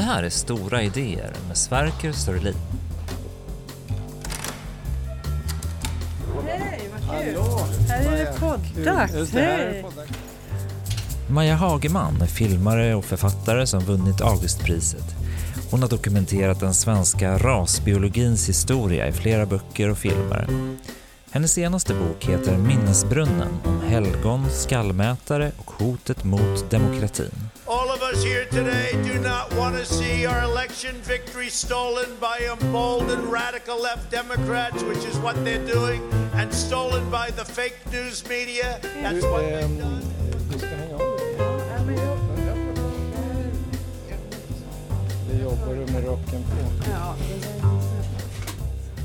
Det här är Stora idéer med Sverker Sörlin. Hej, vad kul! Här är det poddags. Hej! Maja Hageman är filmare och författare som vunnit Augustpriset. Hon har dokumenterat den svenska rasbiologins historia i flera böcker och filmer. Hennes senaste bok heter Minnesbrunnen om helgon, skallmätare och hotet mot demokratin. Us here today do not want to see our election victory stolen by emboldened radical left Democrats, which is what they're doing, and stolen by the fake news media. That's what they've done. Du ska hänga av Det jobbar du med rocken på.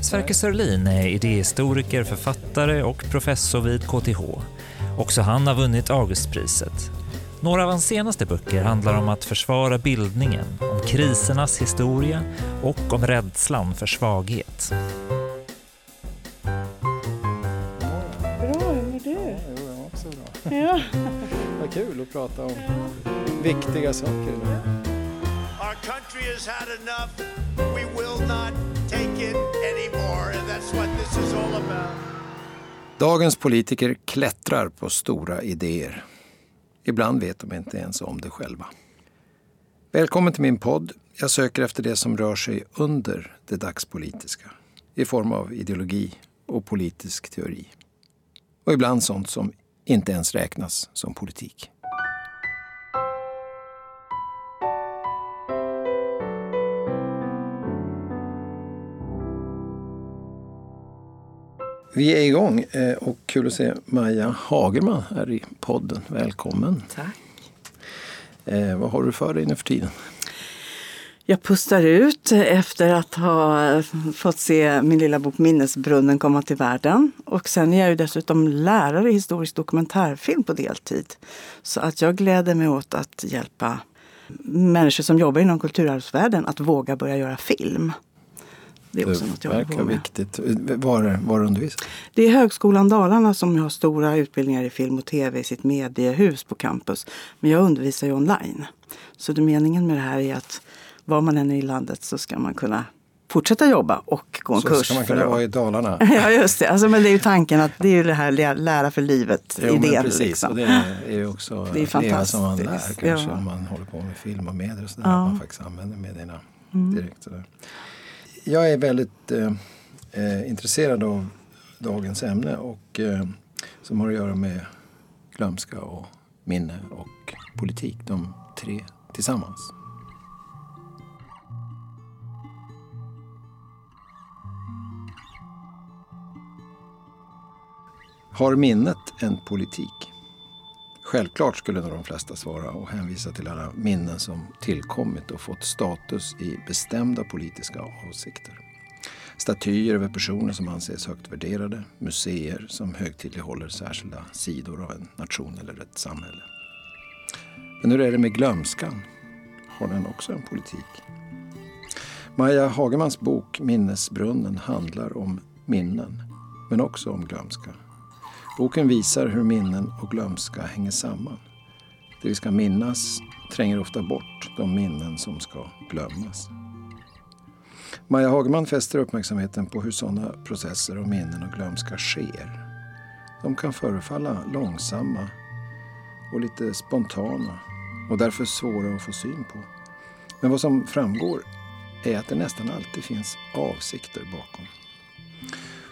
Sverker Sörlin är idéhistoriker, författare och professor vid KTH. Också han har vunnit Augustpriset. Några av hans senaste böcker handlar om att försvara bildningen, om krisernas historia och om rädslan för svaghet. Bra, hur mår du? Jo, jag är också bra. Ja. Vad kul att prata om viktiga saker. idag. Our country has had enough. We will not take it anymore, and that's what this is all about. Dagens politiker klättrar på stora idéer. Ibland vet de inte ens om det själva. Välkommen till min podd. Jag söker efter det som rör sig under det dagspolitiska i form av ideologi och politisk teori. Och ibland sånt som inte ens räknas som politik. Vi är igång eh, och kul att se Maja Hagerman här i podden. Välkommen. Tack. Eh, vad har du för dig nu för tiden? Jag pustar ut efter att ha fått se min lilla bok Minnesbrunnen komma till världen. Och sen är jag ju dessutom lärare i historisk dokumentärfilm på deltid. Så att jag gläder mig åt att hjälpa människor som jobbar inom kulturarvsvärlden att våga börja göra film. Det är också något jag verkar viktigt. Var, var undervisar Det är Högskolan Dalarna som har stora utbildningar i film och tv i sitt mediehus på campus. Men jag undervisar ju online. Så det meningen med det här är att var man än är i landet så ska man kunna fortsätta jobba och gå en Så kurs. ska man kunna att- vara i Dalarna. Ja just det, alltså, men det är ju tanken att det är ju det här lä- lära för livet, Jo, men idén. precis. liksom. Och det är ju också Det är leva som man lär fantastiskt. kanske Ja. om man håller på med film och medier och sådär. Ja. Mm. Att man faktiskt använder medierna direkt. Sådär. Jag är väldigt eh, eh, intresserad av dagens ämne och eh, som har att göra med glömska och minne och politik. De tre tillsammans. Har minnet en politik? Självklart skulle nog de flesta svara och hänvisa till alla minnen som tillkommit och fått status i bestämda politiska avsikter. Statyer över personer som anses högt värderade, museer som högtidlighåller särskilda sidor av en nation eller ett samhälle. Men hur är det med glömskan? Har den också en politik? Maja Hagemans bok Minnesbrunnen handlar om minnen, men också om glömska. Boken visar hur minnen och glömska hänger samman. Det vi ska minnas tränger ofta bort de minnen som ska glömmas. Maja Hagman fäster uppmärksamheten på hur sådana processer och minnen och glömska sker. De kan förefalla långsamma och lite spontana och därför svåra att få syn på. Men vad som framgår är att det nästan alltid finns avsikter bakom.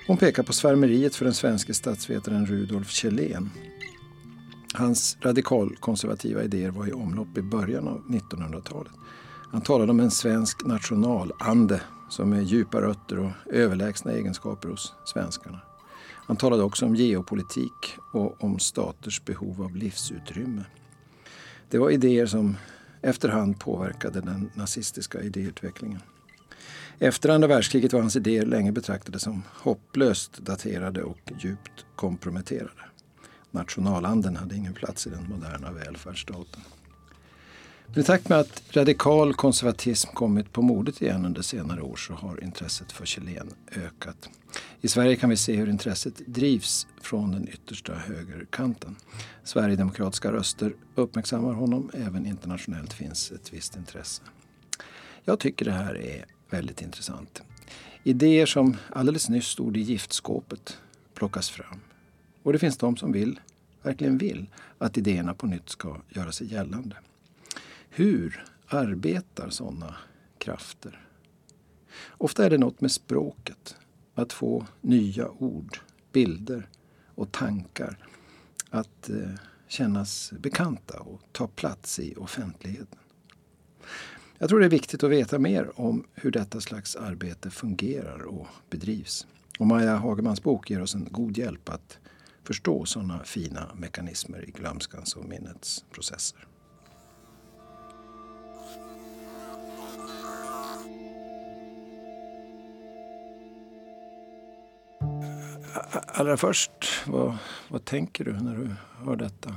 Hon pekar på svärmeriet för den svenske statsvetaren Rudolf Kjellén. Hans radikalkonservativa idéer var i omlopp i början av 1900-talet. Han talade om en svensk nationalande som med djupa rötter och överlägsna egenskaper hos svenskarna. Han talade också om geopolitik och om staters behov av livsutrymme. Det var idéer som efterhand påverkade den nazistiska idéutvecklingen. Efter andra världskriget var hans idéer länge betraktade som hopplöst daterade och djupt komprometterade. Nationalanden hade ingen plats i den moderna välfärdsstaten. Men I takt med att radikal konservatism kommit på modet igen under senare år så har intresset för Chilen ökat. I Sverige kan vi se hur intresset drivs från den yttersta högerkanten. Sverigedemokratiska röster uppmärksammar honom. Även internationellt finns ett visst intresse. Jag tycker det här är väldigt intressant. Idéer som alldeles nyss stod i giftskåpet plockas fram. Och det finns de som vill, verkligen vill, att idéerna på nytt ska göra sig gällande. Hur arbetar sådana krafter? Ofta är det något med språket. Att få nya ord, bilder och tankar att eh, kännas bekanta och ta plats i offentligheten. Jag tror det är viktigt att veta mer om hur detta slags arbete fungerar och bedrivs. Och Maja Hagemans bok ger oss en god hjälp att förstå sådana fina mekanismer i glömskans och minnets processer. Allra först, vad, vad tänker du när du hör detta?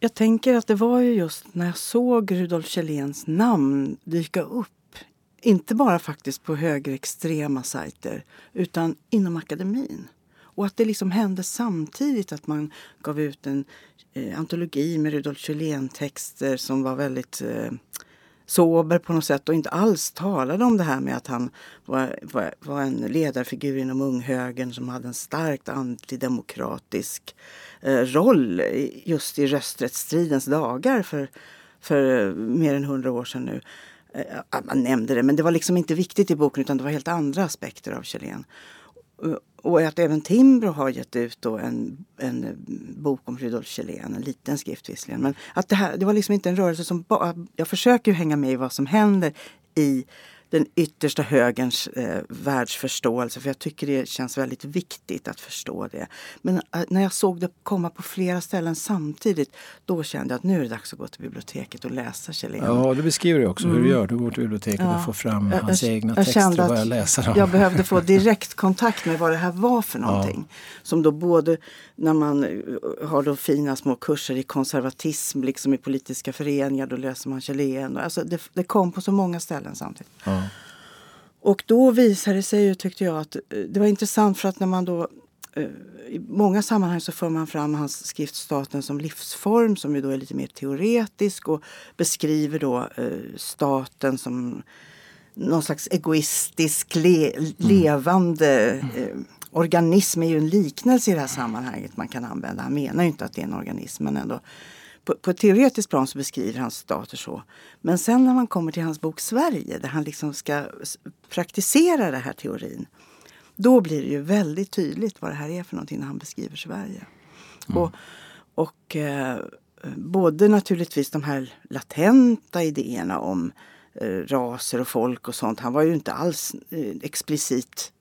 Jag tänker att det var ju just när jag såg Rudolf Kjelléns namn dyka upp inte bara faktiskt på högerextrema sajter utan inom akademin. Och att det liksom hände samtidigt att man gav ut en eh, antologi med Rudolf Kjellén-texter som var väldigt eh, sober på något sätt och inte alls talade om det här med att han var, var, var en ledarfigur inom unghögern som hade en starkt antidemokratisk eh, roll just i rösträttsstridens dagar för, för eh, mer än hundra år sedan nu. Eh, man nämnde det, men det var liksom inte viktigt i boken utan det var helt andra aspekter av Kjellén. Och att även Timbro har gett ut då en, en bok om Rudolf Kjellén, en liten skrift visserligen. Men att det, här, det var liksom inte en rörelse som bara... Jag försöker hänga med i vad som händer i den yttersta högerns eh, världsförståelse. För jag tycker det känns väldigt viktigt att förstå det. Men eh, när jag såg det komma på flera ställen samtidigt, då kände jag att nu är det dags att gå till biblioteket och läsa Kjellén. Ja, du beskriver det också mm. hur du mm. gör. Du går till biblioteket ja. och får fram jag, hans jag, egna jag texter och börjar läsa dem. Jag behövde få direktkontakt med vad det här var för någonting. Ja. Som då både när man eh, har då fina små kurser i konservatism, liksom i politiska föreningar, då läser man Kjellén. Alltså det, det kom på så många ställen samtidigt. Ja. Och då visade det sig ju, tyckte jag, att eh, det var intressant för att när man då eh, i många sammanhang så för man fram hans skrift Staten som livsform som ju då är lite mer teoretisk och beskriver då eh, staten som någon slags egoistisk, le levande mm. eh, organism är ju en liknelse i det här sammanhanget man kan använda. Han menar ju inte att det är en organism men ändå på, på ett teoretiskt plan så beskriver han stater så. Men sen när man kommer till hans bok Sverige där han liksom ska praktisera den här teorin. Då blir det ju väldigt tydligt vad det här är för någonting när han beskriver Sverige. Mm. Och, och eh, både naturligtvis de här latenta idéerna om eh, raser och folk och sånt. Han var ju inte alls eh, explicit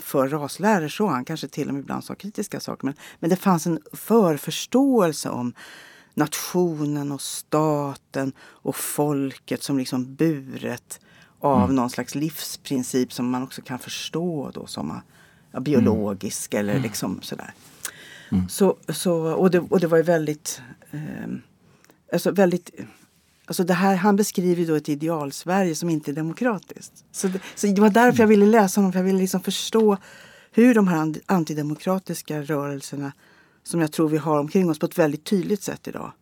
för raslärare så. Han kanske till och med ibland sa kritiska saker. Men, men det fanns en förförståelse om nationen och staten och folket som liksom buret av mm. någon slags livsprincip som man också kan förstå då som ja, biologisk mm. eller liksom sådär. Mm. Så, så, och, det, och det var ju väldigt, eh, alltså väldigt Alltså det här, han beskriver då ett ideal-Sverige som inte är demokratiskt. Så det, så det var därför jag ville läsa honom, för jag ville liksom förstå hur de här antidemokratiska rörelserna som jag tror vi har omkring oss på ett väldigt tydligt sätt idag.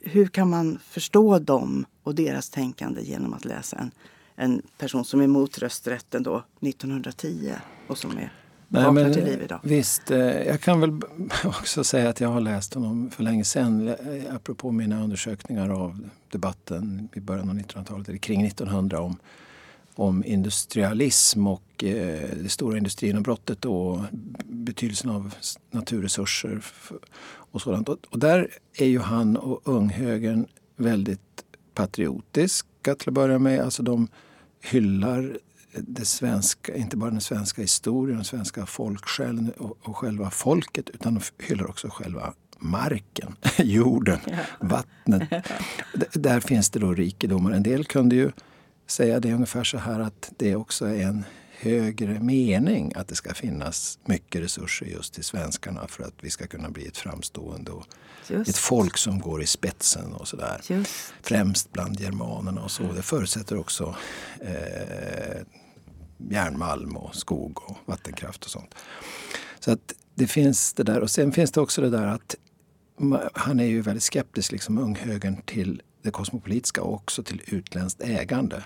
Hur kan man förstå dem och deras tänkande genom att läsa en, en person som är emot rösträtten då 1910 och som är Nej, men, till liv idag? Visst, eh, jag kan väl också säga att jag har läst honom för länge sedan eh, apropå mina undersökningar av debatten i början av 1900-talet, eller kring 1900 om om industrialism och eh, det stora industrigenombrottet och betydelsen av naturresurser och sådant. Och, där är ju han och unghögern väldigt patriotiska till att börja med. Alltså de hyllar det svenska, inte bara den svenska historien, den svenska folksjälen och, och själva folket utan de hyllar också själva marken, jorden, vattnet. Där finns det då rikedomar. En del kunde ju säga det ungefär så här att det också är en högre mening att det ska finnas mycket resurser just till svenskarna för att vi ska kunna bli ett framstående och just. ett folk som går i spetsen och sådär. Främst bland germanerna och så. Det förutsätter också eh, järnmalm och skog och vattenkraft och sånt. Så att det finns det där. Och sen finns det också det där att han är ju väldigt skeptisk, liksom unghögern, till det kosmopolitiska och också till utländskt ägande.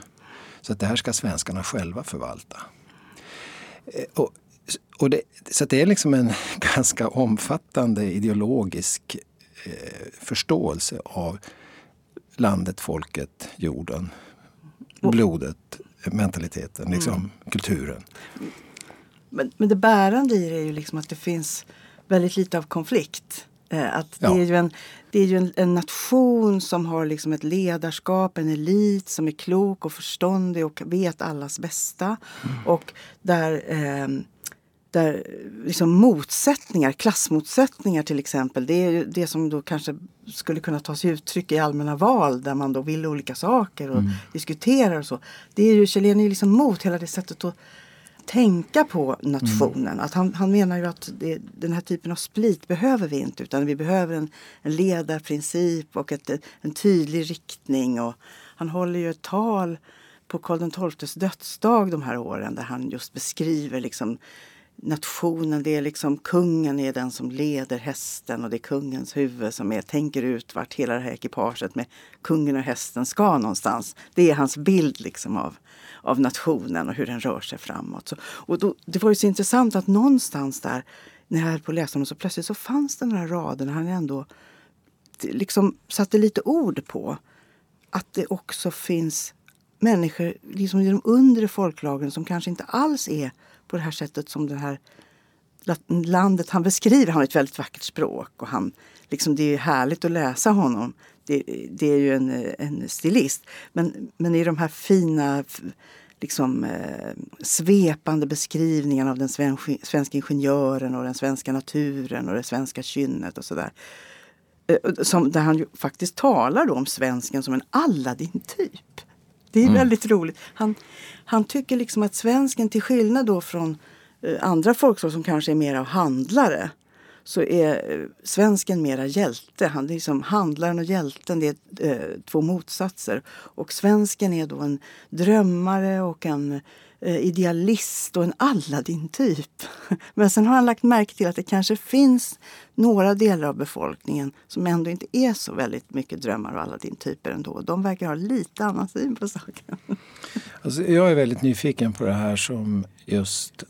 Så att det här ska svenskarna själva förvalta. Eh, och, och det, så det är liksom en ganska omfattande ideologisk eh, förståelse av landet, folket, jorden, blodet, mentaliteten, liksom, mm. kulturen. Men, men det bärande i det är ju liksom att det finns väldigt lite av konflikt. Eh, att det, ja. är ju en, det är ju en, en, nation som har liksom ett ledarskap, en elit som är klok och förståndig och vet allas bästa. Mm. Och där, eh, där liksom motsättningar, klassmotsättningar till exempel, det är det som då kanske skulle kunna ta sig uttryck i allmänna val där man då vill olika saker och mm. diskuterar och så. Det är ju, Kjellén är ju liksom mot hela det sättet att tänka på nationen. Mm. Att han, han menar ju att det, den här typen av split behöver vi inte utan vi behöver en, en ledarprincip och ett, en tydlig riktning. Och han håller ju ett tal på Karl XIIs dödsdag de här åren där han just beskriver liksom nationen, det är liksom kungen är den som leder hästen och det är kungens huvud som är, tänker ut vart hela det här ekipaget med kungen och hästen ska någonstans. Det är hans bild liksom av, av nationen och hur den rör sig framåt. Så, och då, det var ju så intressant att någonstans där när jag höll på att läsa honom så plötsligt så fanns det några rader han ändå liksom satte lite ord på att det också finns människor liksom i de undre folklagren som kanske inte alls är på det här sättet som det här landet han beskriver. Han har ett väldigt vackert språk och han, liksom, det är härligt att läsa honom. Det, det är ju en, en stilist. Men, men i de här fina liksom, eh, svepande beskrivningarna av den svenska ingenjören och den svenska naturen och det svenska kynnet och sådär. Eh, som, där han ju faktiskt talar om svensken som en Aladdin-typ. Det är mm. väldigt roligt. Han, han tycker liksom att svensken till skillnad då från eh, andra folkslag som kanske är mer av handlare så är eh, svensken mera hjälte. Han är liksom handlaren och hjälten, det är eh, två motsatser. Och svensken är då en drömmare och en eh, idealist och en Aladdin-typ. Men sen har han lagt märke till att det kanske finns några delar av befolkningen som ändå inte är så väldigt mycket drömmar och Aladdin-typer ändå. De verkar ha lite annan syn på saken. Alltså, jag är väldigt nyfiken på det här som just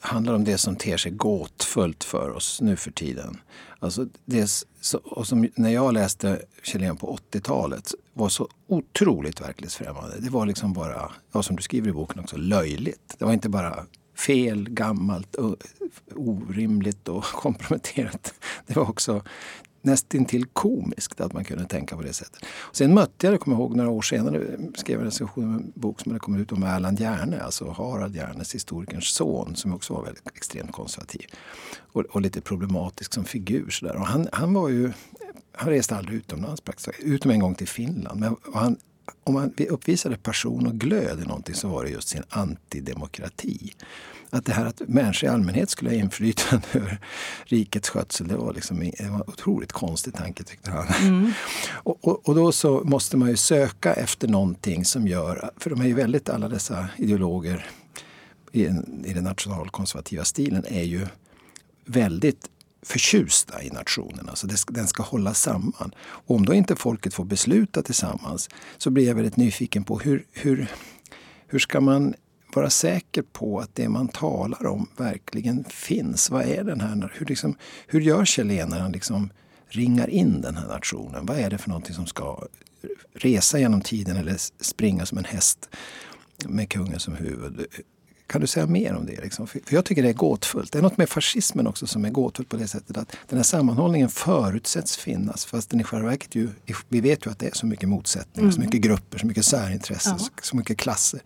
handlar om det som ter sig gåtfullt för oss nu för tiden. Alltså det, och som när jag läste Kjellén på 80-talet var så otroligt verklighetsfrämmande. Det var liksom bara, ja, som du skriver i boken också, löjligt. Det var inte bara fel, gammalt, orimligt och komprometterat. Det var också nästintill komiskt att man kunde tänka på det sättet. Sen mötte jag det, kommer jag ihåg, några år senare skrev en recension om en bok som hade kommit ut om Erland Järne, alltså Harald Hjärnes, historikerns son, som också var väldigt extremt konservativ och, och lite problematisk som figur. Så där. Och han, han var ju, han reste aldrig utomlands praktiskt utom en gång till Finland. Men han, om man uppvisade passion och glöd i någonting så var det just sin antidemokrati att det här att människor i allmänhet skulle ha inflytande över rikets skötsel, det var, liksom, det var en otroligt konstig tanke tyckte han. Mm. och, och, och, då så måste man ju söka efter någonting som gör, för de är ju väldigt, alla dessa ideologer i, i den nationalkonservativa stilen är ju väldigt förtjusta i nationen. Alltså den ska hålla samman. Och om då inte folket får besluta tillsammans så blir jag väldigt nyfiken på hur, hur, hur ska man vara säker på att det man talar om verkligen finns. Vad är den här, hur, liksom, hur gör Kjellén när han liksom ringar in den här nationen? Vad är det för någonting som ska resa genom tiden eller springa som en häst med kungen som huvud? Kan du säga mer om det? Liksom? För jag tycker det är gåtfullt. Det är något med fascismen också som är gåtfullt på det sättet att den här sammanhållningen förutsätts finnas fast den i själva verket ju, vi vet ju att det är så mycket motsättningar, mm. så mycket grupper, så mycket särintressen, ja. så mycket klasser.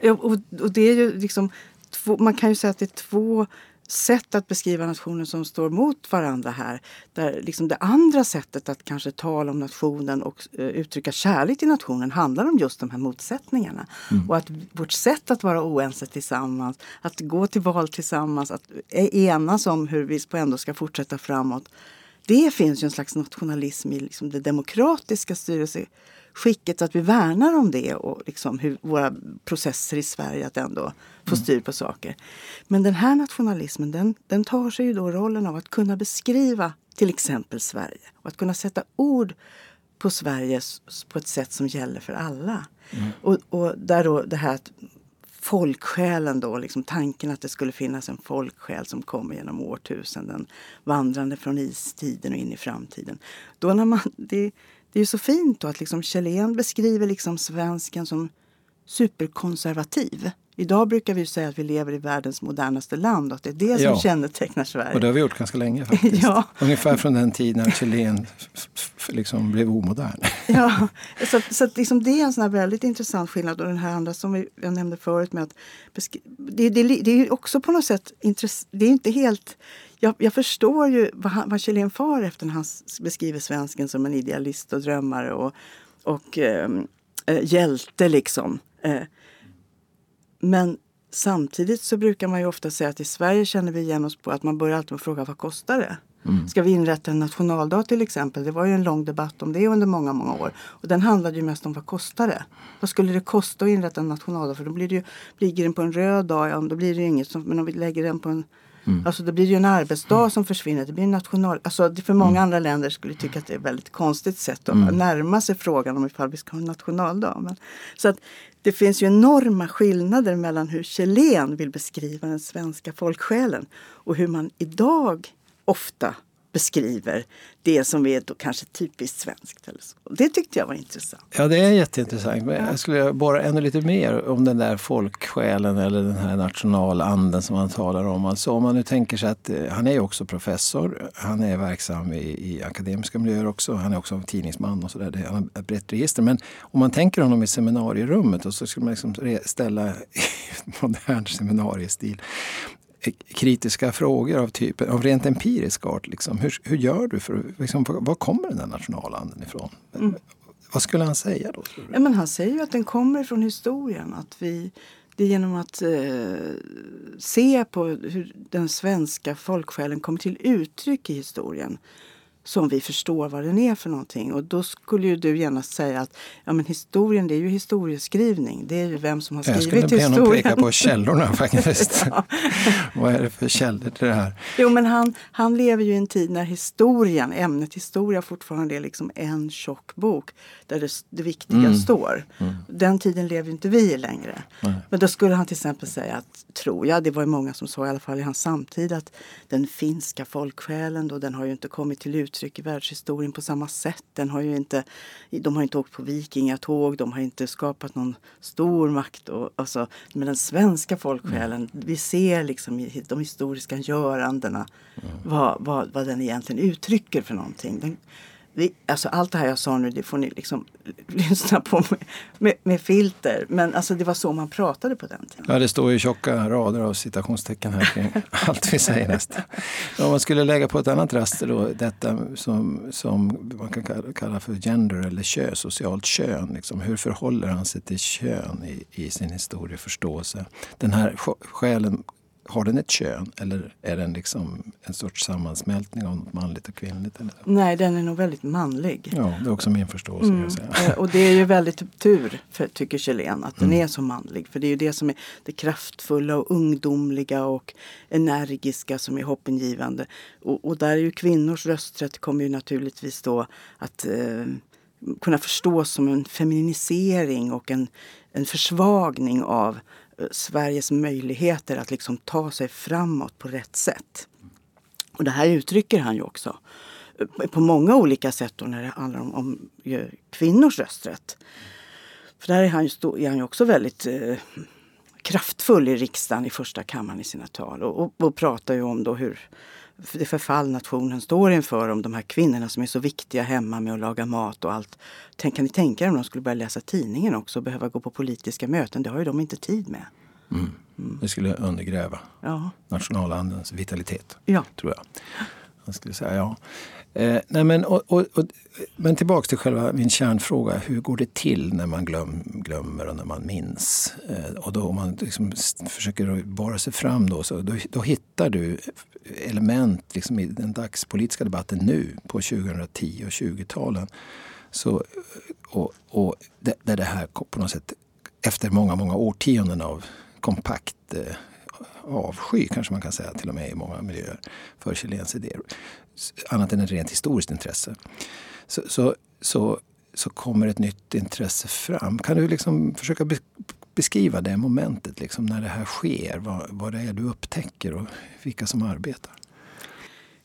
Ja. Och, och det är ju liksom, två, man kan ju säga att det är två sätt att beskriva nationen som står mot varandra här. Där liksom det andra sättet att kanske tala om nationen och uh, uttrycka kärlek till nationen handlar om just de här motsättningarna. Mm. Och att vårt sätt att vara oense tillsammans, att gå till val tillsammans, att enas om hur vi ändå ska fortsätta framåt. Det finns ju en slags nationalism i liksom det demokratiska styrelse skicket att vi värnar om det och liksom hur våra processer i Sverige att ändå få styr på saker. Men den här nationalismen den, den tar sig ju då rollen av att kunna beskriva till exempel Sverige och att kunna sätta ord på Sverige på ett sätt som gäller för alla. Mm. Och, och där då det här att folksjälen då, liksom tanken att det skulle finnas en folksjäl som kommer genom årtusenden vandrande från istiden och in i framtiden. Då när man, det, det är ju så fint då att liksom Kjellén beskriver liksom svensken som superkonservativ. Idag brukar vi säga att vi lever i världens modernaste land och att det är det som ja. kännetecknar Sverige. Och det har vi gjort ganska länge faktiskt. ja. Ungefär från den tid när Chilen liksom blev omodern. ja, så, så liksom det är en sån väldigt intressant skillnad. Och den här andra som vi, jag nämnde förut med att det, det, det är också på något sätt intressant. Det är inte helt jag, jag, förstår ju vad, han, vad Kjellén far efter när han beskriver svensken som en idealist och drömmare och, och äh, hjälte liksom. Äh, men samtidigt så brukar man ju ofta säga att i Sverige känner vi igen oss på att man börjar alltid med att fråga vad kostar det? Mm. Ska vi inrätta en nationaldag till exempel? Det var ju en lång debatt om det under många, många år. Och den handlade ju mest om vad kostar det? Vad skulle det kosta att inrätta en nationaldag? För då blir det ju, ligger den på en röd dag, ja, då blir det ju inget. Men om vi lägger den på en Mm. Alltså det blir ju en arbetsdag mm. som försvinner. Det blir en national... Alltså för många mm. andra länder skulle tycka att det är ett väldigt konstigt sätt att mm. närma sig frågan om ifall vi ska ha en nationaldag. Men, så att det finns ju enorma skillnader mellan hur Kjellén vill beskriva den svenska folksjälen och hur man idag ofta beskriver det som är då kanske typiskt svenskt. Eller så. Det tyckte jag var intressant. Ja, det är jätteintressant. Men jag skulle borra ännu lite mer om den där folksjälen eller den här nationalanden som han talar om. Alltså om man nu tänker sig att eh, han är också professor. Han är verksam i, i akademiska miljöer också. Han är också tidningsman och sådär. Han har ett brett register. Men om man tänker honom i seminarierummet och så skulle man liksom ställa i modern seminariestil kritiska frågor av, typ, av rent empirisk art. Liksom. Hur, hur gör du? För, liksom, var kommer den där nationalanden ifrån? Mm. Vad skulle han säga då? Ja, men han säger ju att den kommer från historien. Att vi, det är genom att eh, se på hur den svenska folksjälen kommer till uttryck i historien som vi förstår vad den är för någonting. Och då skulle ju du gärna säga att ja, men historien det är ju historieskrivning. Det är ju vem som har skrivit historien. Jag skulle be peka på källorna faktiskt. ja. vad är det för källor till det här? Jo men han, han lever ju i en tid när historien, ämnet historia fortfarande är liksom en tjock bok där det, det viktiga mm. står. Mm. Den tiden lever inte vi i längre. Nej. Men då skulle han till exempel säga att, tror jag, det var ju många som sa i alla fall i hans samtid att den finska folksjälen då, den har ju inte kommit till ut uttryck i världshistorien på samma sätt. Den har ju inte, de har inte åkt på vikingatåg, de har inte skapat någon stor makt. Och, alltså, men den svenska folksjälen, mm. vi ser liksom i de historiska görandena mm. vad, vad, vad den egentligen uttrycker för någonting. Den, det, alltså allt det här jag sa nu, det får ni liksom lyssna på med, med, med, filter. Men alltså det var så man pratade på den tiden. Ja, det står ju tjocka rader av citationstecken här kring allt vi säger nästan. Om man skulle lägga på ett annat raster då, detta som, som man kan kalla för gender eller kö, socialt kön. Liksom. Hur förhåller han sig till kön i, i sin historieförståelse? Den här själen har den ett kön eller är den liksom en sorts sammansmältning av något manligt och kvinnligt? Eller? Nej, den är nog väldigt manlig. Ja, det är också min förståelse. Mm. Eh, och det är ju väldigt tur, för, tycker Kjellén, att den mm. är så manlig. För det är ju det som är det kraftfulla och ungdomliga och energiska som är hoppingivande. Och, och där är ju kvinnors rösträtt kommer ju naturligtvis då att eh, kunna förstås som en feminisering och en, en försvagning av Eh, Sveriges möjligheter att liksom ta sig framåt på rätt sätt. Och det här uttrycker han ju också eh, på många olika sätt då när det handlar om, om kvinnors rösträtt. För där är han ju, stå, är han ju också väldigt eh, kraftfull i riksdagen i första kammaren i sina tal och, och, och pratar ju om då hur det förfall nationen står inför om de här kvinnorna som är så viktiga hemma med att laga mat och allt. Tänk, kan ni tänka er om de skulle börja läsa tidningen också och behöva gå på politiska möten? Det har ju de inte tid med. Mm. Mm. Det skulle undergräva ja. nationalandens vitalitet, ja. tror jag. Jag skulle säga ja. Eh, nej men, och, och, och, men tillbaks till själva min kärnfråga. Hur går det till när man glöm, glömmer och när man minns? Eh, och då om man liksom försöker borra sig fram då, så då, då hittar du element liksom i den dagspolitiska debatten nu på 2010 och 20-talen. Så, och, och där det här på något sätt efter många, många årtionden av kompakt eh, avsky kanske man kan säga till och med i många miljöer för Chilens idéer. Annat än ett rent historiskt intresse. Så, så, så så kommer ett nytt intresse fram. Kan du liksom försöka beskriva det momentet, liksom, när det här sker? Vad, vad det är du upptäcker och vilka som arbetar?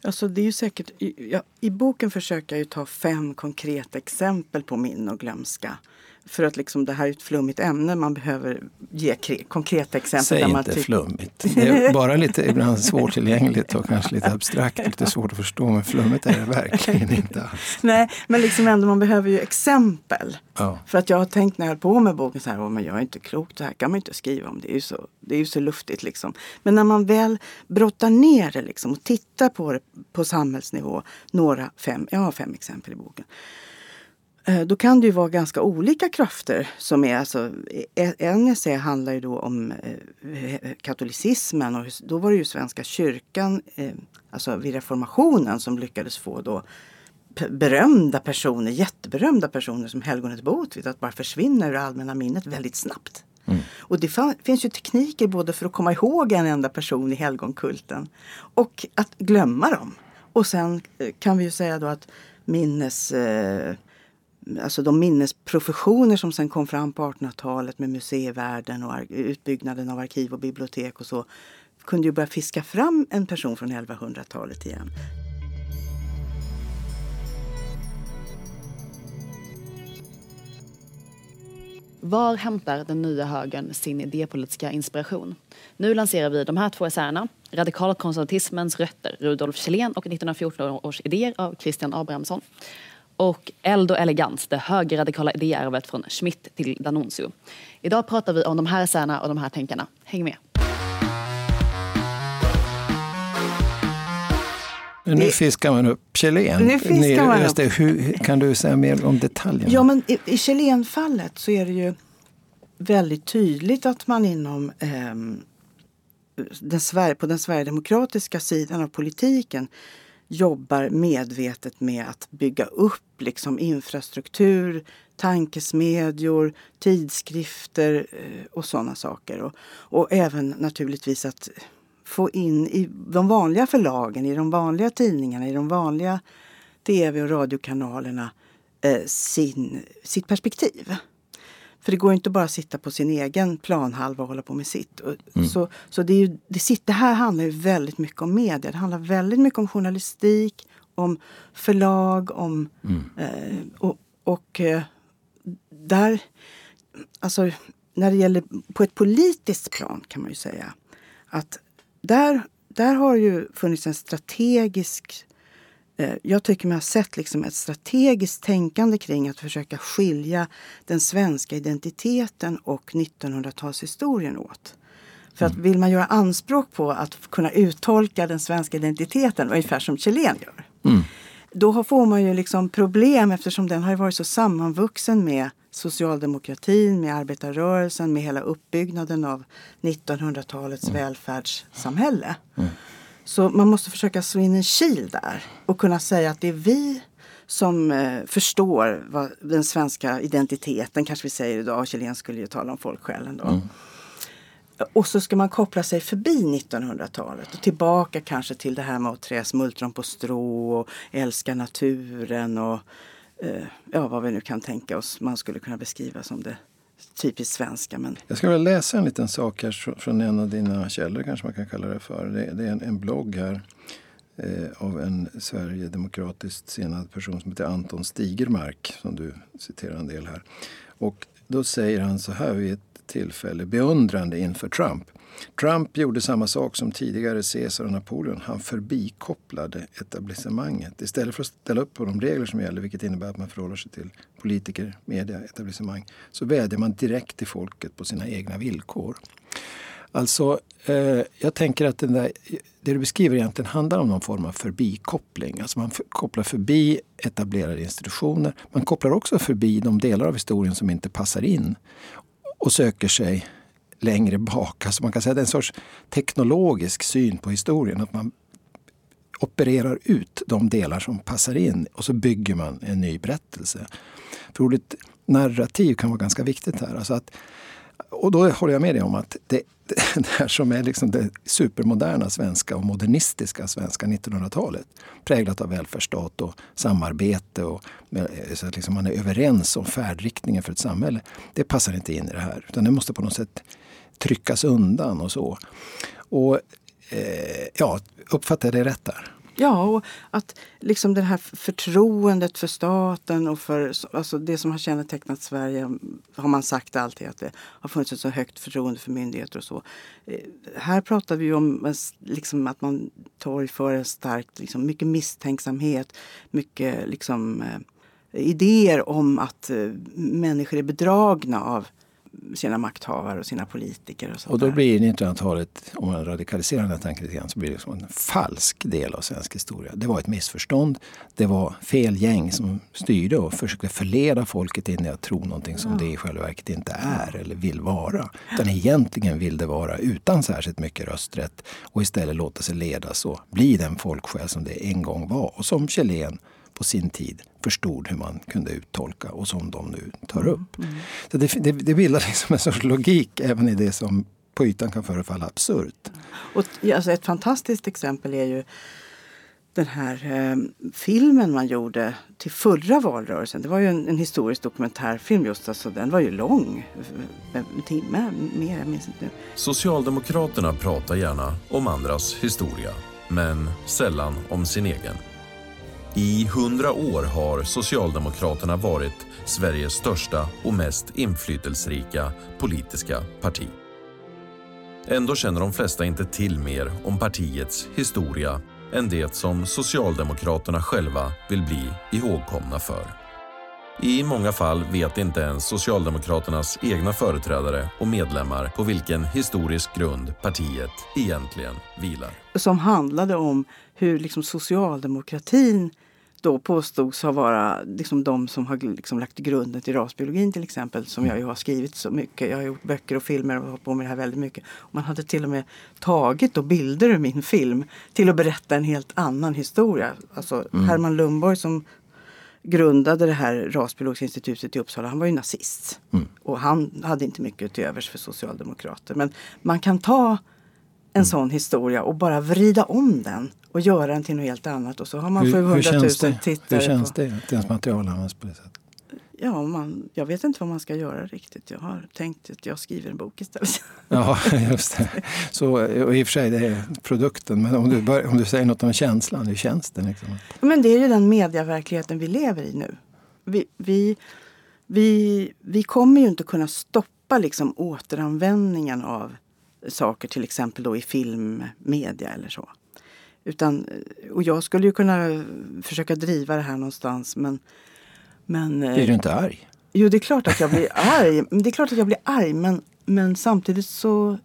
Alltså det är ju säkert, ja, I boken försöker jag ta fem konkreta exempel på minne och glömska. För att liksom, det här är ett flummigt ämne, man behöver ge konkreta exempel. Säg där man inte flummigt. Det är bara lite ibland svårtillgängligt och kanske lite abstrakt, lite svårt att förstå. Men flummigt är det verkligen inte alls. Nej, men liksom ändå, man behöver ju exempel. Ja. För att jag har tänkt när jag höll på med boken så här, men jag är inte klok, det här kan man inte skriva om. Det är ju så, det är ju så luftigt liksom. Men när man väl brottar ner det liksom och tittar på det på samhällsnivå, några fem, jag har fem exempel i boken då kan det ju vara ganska olika krafter som är, alltså, e, en essä handlar ju då om eh, katolicismen och då var det ju Svenska kyrkan, eh, alltså vid reformationen som lyckades få då berömda personer, jätteberömda personer som helgonet Botvid att bara försvinna ur allmänna minnet väldigt snabbt. Mm. Och det finns ju tekniker både för att komma ihåg en enda person i helgonkulten och att glömma dem. Och sen kan vi ju säga då att minnes eh, alltså de minnesprofessioner som sen kom fram på 1800-talet med museivärlden och utbyggnaden av arkiv och bibliotek och så kunde ju börja fiska fram en person från 1100-talet igen. Var hämtar den nya högern sin idépolitiska inspiration? Nu lanserar vi de här två essäerna. Radikalkonservatismens rötter, Rudolf Kjellén och 1914 års idéer av Christian Abrahamsson och Eld och elegans, det högerradikala idéarvet från Schmidt till D'Annunzio. Idag pratar vi om de här essäerna och de här tänkarna. Häng med! Nu fiskar man upp Kjellén. Nu fiskar man upp. Hur, kan du säga mer om detaljerna? Ja, men i, i Kjellén-fallet så är det ju väldigt tydligt att man inom eh, den, på den sverigedemokratiska sidan av politiken jobbar medvetet med att bygga upp liksom infrastruktur, tankesmedjor, tidskrifter eh, och sådana saker. Och, och även naturligtvis att få in i de vanliga förlagen, i de vanliga tidningarna, i de vanliga tv och radiokanalerna eh, sin, sitt perspektiv. För det går inte bara att sitta på sin egen planhalva och hålla på med sitt. Mm. Så, så det, är ju, det, det här handlar ju väldigt mycket om media. Det handlar väldigt mycket om journalistik, om förlag, om... Mm. Eh, och, och eh, där... Alltså, när det gäller på ett politiskt plan kan man ju säga att där, där har ju funnits en strategisk jag tycker mig ha sett liksom ett strategiskt tänkande kring att försöka skilja den svenska identiteten och 1900-talshistorien åt. För att vill man göra anspråk på att kunna uttolka den svenska identiteten, ungefär som Kjellén gör, mm. då får man ju liksom problem eftersom den har varit så sammanvuxen med socialdemokratin, med arbetarrörelsen, med hela uppbyggnaden av 1900-talets mm. välfärdssamhälle. Mm. Så man måste försöka slå in en kil där och kunna säga att det är vi som eh, förstår vad den svenska identiteten, kanske vi säger idag, Kjellén skulle ju tala om folksjälen då. Mm. Och så ska man koppla sig förbi 1900-talet och tillbaka kanske till det här med att trä smultron på strå och älska naturen och eh, ja, vad vi nu kan tänka oss man skulle kunna beskriva som det typiskt svenska. Men... Jag ska väl läsa en liten sak här från en av dina källor kanske man kan kalla det för. Det, är en, en, blogg här eh, av en Sverigedemokratiskt senad person som heter Anton Stigermark som du citerar en del här. Och då säger han så här vid ett tillfälle, beundrande inför Trump. Trump gjorde samma sak som tidigare Caesar och Napoleon. Han förbikopplade etablissemanget. Istället för att ställa upp på de regler som gäller, vilket innebär att man förhåller sig till politiker, media, etablissemang, så vädjar man direkt till folket på sina egna villkor. Alltså, eh, jag tänker att den där, det du beskriver egentligen handlar om någon form av förbikoppling. Alltså man kopplar förbi etablerade institutioner. Man kopplar också förbi de delar av historien som inte passar in och söker sig längre bak. Alltså man kan säga att det är en sorts teknologisk syn på historien. Att man opererar ut de delar som passar in och så bygger man en ny berättelse. För ordet narrativ kan vara ganska viktigt här. Alltså att, Och då håller jag med dig om att det, det här som är liksom det supermoderna svenska och modernistiska svenska 1900-talet präglat av välfärdsstat och samarbete och eh, så att liksom man är överens om färdriktningen för ett samhälle. Det passar inte in i det här. Utan det måste på något sätt tryckas undan och så. Och eh, ja, uppfattar jag det rätt där? Ja, och att liksom det här förtroendet för staten och för alltså det som har kännetecknat Sverige har man sagt alltid att det har funnits ett så högt förtroende för myndigheter och så. Eh, här pratar vi om liksom att man torgför en starkt, liksom, mycket misstänksamhet, mycket liksom, eh, idéer om att eh, människor är bedragna av sina makthavare och sina politiker. Och, och då blir 1900-talet, om man radikaliserar den här tanken lite grann, så blir det som en falsk del av svensk historia. Det var ett missförstånd. Det var fel gäng som styrde och försökte förleda folket in i att tro någonting som ja. det i själva verket inte är eller vill vara. Utan egentligen vill det vara utan särskilt mycket rösträtt och istället låta sig ledas och bli den folksjäl som det en gång var och som Kjellén på sin tid förstod hur man kunde uttolka och som de nu tar mm, upp. Mm. Så det, det, det bildar liksom en sorts logik även i det som på ytan kan förefalla absurt. Och, alltså ett fantastiskt exempel är ju den här eh, filmen man gjorde till förra valrörelsen. Det var ju en, en historisk dokumentärfilm just. Alltså, den var ju lång. En timme mer, jag minns inte nu. Socialdemokraterna pratar gärna om andras historia, men sällan om sin egen. I hundra år har Socialdemokraterna varit Sveriges största och mest inflytelserika politiska parti. Ändå känner de flesta inte till mer om partiets historia än det som Socialdemokraterna själva vill bli ihågkomna för. I många fall vet inte ens Socialdemokraternas egna företrädare och medlemmar på vilken historisk grund partiet egentligen vilar. Som handlade om hur liksom socialdemokratin då påstods ha vara liksom de som har liksom lagt grunden till rasbiologin till exempel. Som jag ju har skrivit så mycket. Jag har gjort böcker och filmer och hållit på med det här väldigt mycket. Man hade till och med tagit då bilder ur min film till att berätta en helt annan historia. Alltså mm. Herman Lundborg som grundade det här rasbiologiska institutet i Uppsala, han var ju nazist. Mm. Och han hade inte mycket till övers för socialdemokrater. Men man kan ta en sån historia och bara vrida om den och göra den till något helt annat. Och så har man 700 000 tittare. Hur känns det att ens material används på det sättet? Ja, man, jag vet inte vad man ska göra riktigt. Jag har tänkt att jag skriver en bok istället. Ja, just det. Så, och I och för sig, det är produkten. Men om du, bör, om du säger något om känslan, hur känns det? Liksom? Men det är ju den mediaverkligheten vi lever i nu. Vi, vi, vi, vi kommer ju inte kunna stoppa liksom återanvändningen av saker, till exempel då i filmmedia eller så. Utan, och jag skulle ju kunna försöka driva det här någonstans men... men blir du inte arg? Jo, det är klart att jag blir arg. Det är klart att jag blir arg men, men samtidigt så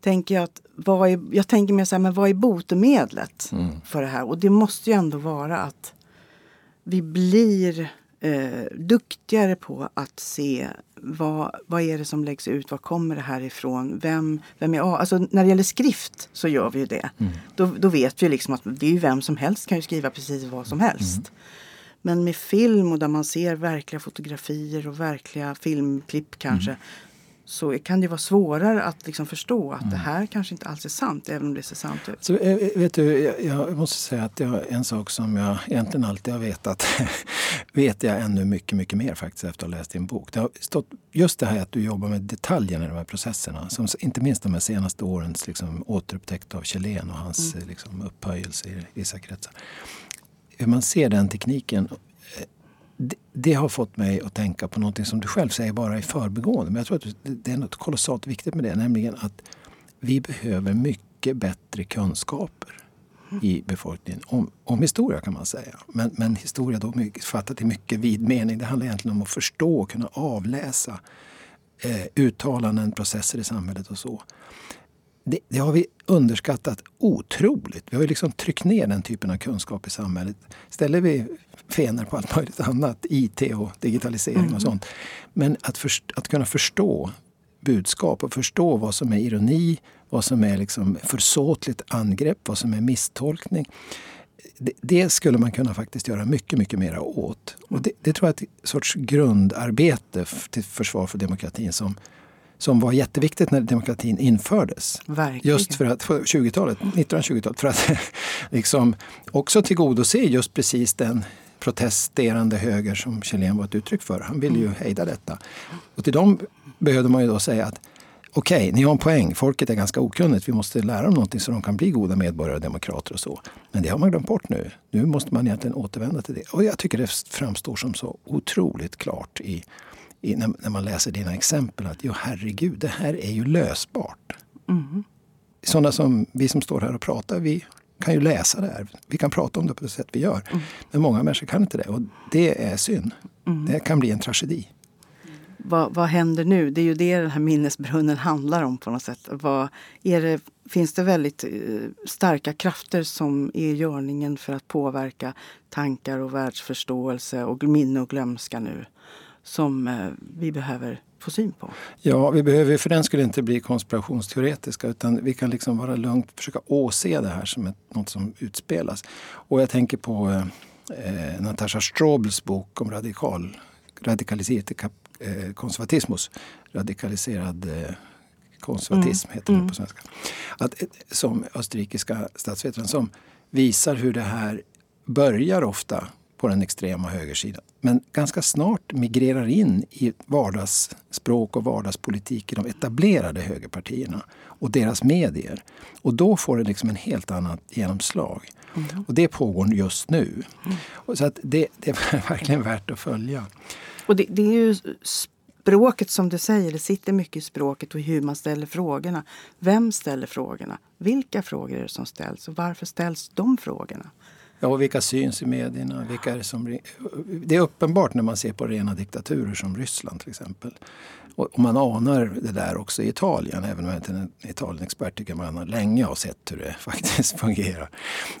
tänker jag att vad är, jag tänker mig så här, men vad är botemedlet mm. för det här? Och det måste ju ändå vara att vi blir eh, duktigare på att se vad, vad är det som läggs ut, var kommer det här ifrån, vem, vem är Alltså när det gäller skrift så gör vi ju det. Mm. Då, då vet vi liksom att det är vem som helst kan ju skriva precis vad som helst. Mm. Men med film och där man ser verkliga fotografier och verkliga filmklipp kanske mm så kan det vara svårare att liksom förstå att mm. det här kanske inte alls är sant, även om det ser sant ut. Så, eh, vet du, jag, jag måste säga att jag, en sak som jag egentligen alltid har vetat vet jag ännu mycket, mycket mer faktiskt efter att ha läst din bok. Det har stått just det här att du jobbar med detaljerna i de här processerna. Som, inte minst de här senaste årens liksom, återupptäckt av Kjellén och hans mm. liksom, upphöjelse i vissa kretsar. Hur man ser den tekniken det, har fått mig att tänka på något som du själv säger bara i förbigående. Men jag tror att det är något kolossalt viktigt med det. Nämligen att vi behöver mycket bättre kunskaper i befolkningen om, om historia kan man säga. Men, men historia då fattat i mycket vid mening. Det handlar egentligen om att förstå och kunna avläsa eh, uttalanden, processer i samhället och så. Det, det, har vi underskattat otroligt. Vi har ju liksom tryckt ner den typen av kunskap i samhället. Ställer vi fener på allt möjligt annat, IT och digitalisering mm. och sånt. Men att, först, att kunna förstå budskap och förstå vad som är ironi, vad som är liksom försåtligt angrepp, vad som är misstolkning. Det, det, skulle man kunna faktiskt göra mycket, mycket mer åt. Och det, det tror jag är ett sorts grundarbete till försvar för demokratin som som var jätteviktigt när demokratin infördes. Verkligen. Just för att, 20-talet, 1920-talet, för att liksom också tillgodose just precis den protesterande höger som Kjellén var ett uttryck för. Han ville ju mm. hejda detta. Och till dem behövde man ju då säga att okej, okay, ni har en poäng. Folket är ganska okunnigt. Vi måste lära dem någonting så de kan bli goda medborgare och demokrater och så. Men det har man glömt bort nu. Nu måste man egentligen återvända till det. Och jag tycker det framstår som så otroligt klart i, i när, när, man läser dina exempel att jo herregud, det här är ju lösbart. Mm. Sådana som vi som står här och pratar, vi kan ju läsa det här. Vi kan prata om det på det sätt vi gör. Mm. Men många människor kan inte det och det är synd. Mm. Det kan bli en tragedi vad, vad händer nu? Det är ju det den här minnesbrunnen handlar om på något sätt. Vad, är det, finns det väldigt eh, starka krafter som är i görningen för att påverka tankar och världsförståelse och minne och glömska nu? Som eh, vi behöver få syn på? Ja, vi behöver för den skulle inte bli konspirationsteoretiska utan vi kan liksom vara lugnt försöka åse det här som ett, något som utspelas. Och jag tänker på eh, eh Natasha Strobels bok om radikal radikalitet eh, konservatismus. Radikaliserad eh, konservatism mm. heter det på mm. svenska. Att, som österrikiska statsvetaren som visar hur det här börjar ofta på den extrema högersidan. Men ganska snart migrerar in i vardagsspråk och vardagspolitik i de etablerade högerpartierna och deras medier. Och då får det liksom en helt annat genomslag. Mm. Och det pågår just nu. Mm. Så att det, det, är verkligen värt att följa. Och det, det, är ju språket som du säger, det sitter mycket i språket och hur man ställer frågorna. Vem ställer frågorna? Vilka frågor är det som ställs och varför ställs de frågorna? Ja, och vilka syns i medierna? Vilka är det, som, det är uppenbart när man ser på rena diktaturer som Ryssland till exempel. Och man anar det där också i Italien, även om jag inte är en Italienexpert tycker man länge har sett hur det faktiskt fungerar.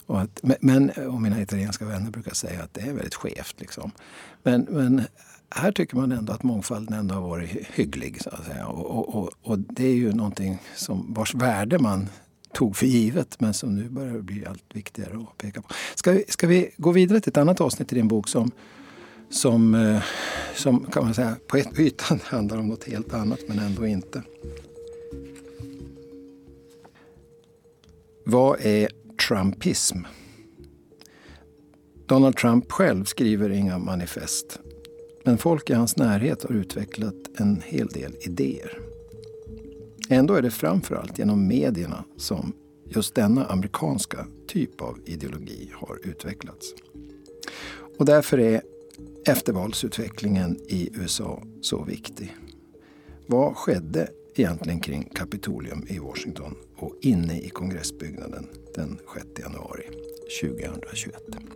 Och att, men, och mina italienska vänner brukar säga att det är väldigt skevt. Liksom. Men, men här tycker man ändå att mångfalden ändå har varit hygglig. Så att säga. Och, och, och, det är ju någonting som, vars värde man tog för givet men som nu börjar bli allt viktigare att peka på. Ska vi, ska vi gå vidare till ett annat avsnitt i din bok som, som, eh, som kan man säga på ett ytan handlar om något helt annat men ändå inte. Vad är Trumpism? Donald Trump själv skriver inga manifest men folk i hans närhet har utvecklat en hel del idéer. Ändå är det framförallt genom medierna som just denna amerikanska typ av ideologi har utvecklats. Och därför är eftervalsutvecklingen i USA så viktig. Vad skedde egentligen kring Kapitolium i Washington och inne i kongressbyggnaden den 6 januari 2021?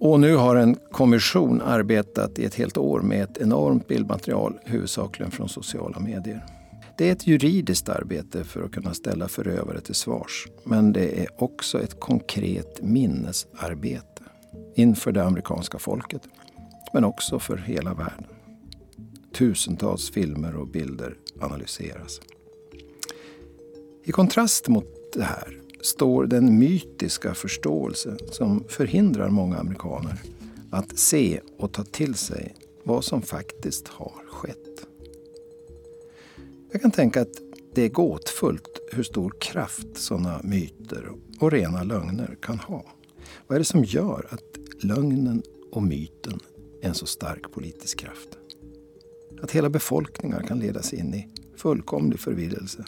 Och nu har en kommission arbetat i ett helt år med ett enormt bildmaterial, huvudsakligen från sociala medier. Det är ett juridiskt arbete för att kunna ställa förövare till svars. Men det är också ett konkret minnesarbete inför det amerikanska folket. Men också för hela världen. Tusentals filmer och bilder analyseras. I kontrast mot det här står den mytiska förståelse som förhindrar många amerikaner att se och ta till sig vad som faktiskt har skett. Jag kan tänka att det är gåtfullt hur stor kraft sådana myter och rena lögner kan ha. Vad är det som gör att lögnen och myten är en så stark politisk kraft? Att hela befolkningar kan ledas in i fullkomlig förvirrelse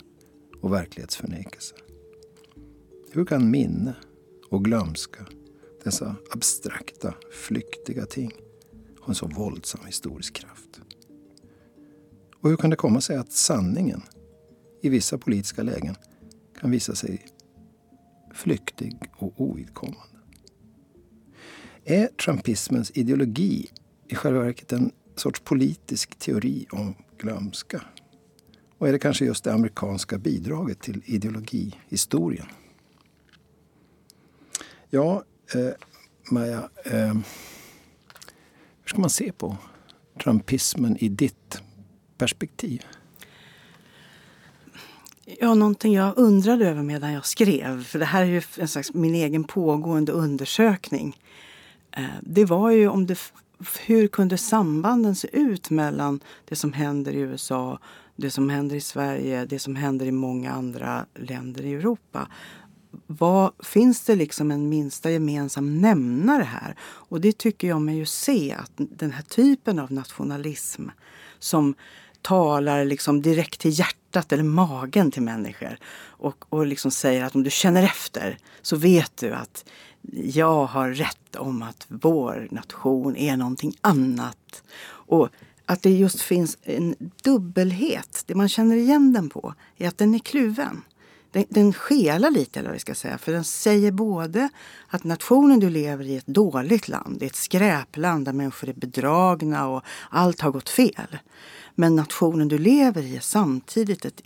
och verklighetsförnekelse. Hur kan minne och glömska, dessa abstrakta, flyktiga ting, ha en så våldsam historisk kraft? Och hur kan det komma sig att sanningen i vissa politiska lägen kan visa sig flyktig och ovidkommande? Är trumpismens ideologi i själva verket en sorts politisk teori om glömska? Och är det kanske just det amerikanska bidraget till ideologihistorien Ja, eh, Maja. Eh, hur ska man se på trumpismen i ditt perspektiv? Ja, någonting jag undrade över medan jag skrev, för det här är ju en slags min egen pågående undersökning. Eh, det var ju om det hur kunde sambanden se ut mellan det som händer i USA, det som händer i Sverige, det som händer i många andra länder i Europa? Vad, finns det liksom en minsta gemensam nämnare här? Och det tycker jag mig ju se att den här typen av nationalism som talar liksom direkt till hjärtat eller magen till människor och, och liksom säger att om du känner efter så vet du att jag har rätt om att vår nation är någonting annat. Och att det just finns en dubbelhet, det man känner igen den på, är att den är kluven. Den, den skelar lite, eller vad vi ska säga. För den säger både att nationen du lever i är ett dåligt land, det är ett skräpland där människor är bedragna och allt har gått fel. Men nationen du lever i är samtidigt ett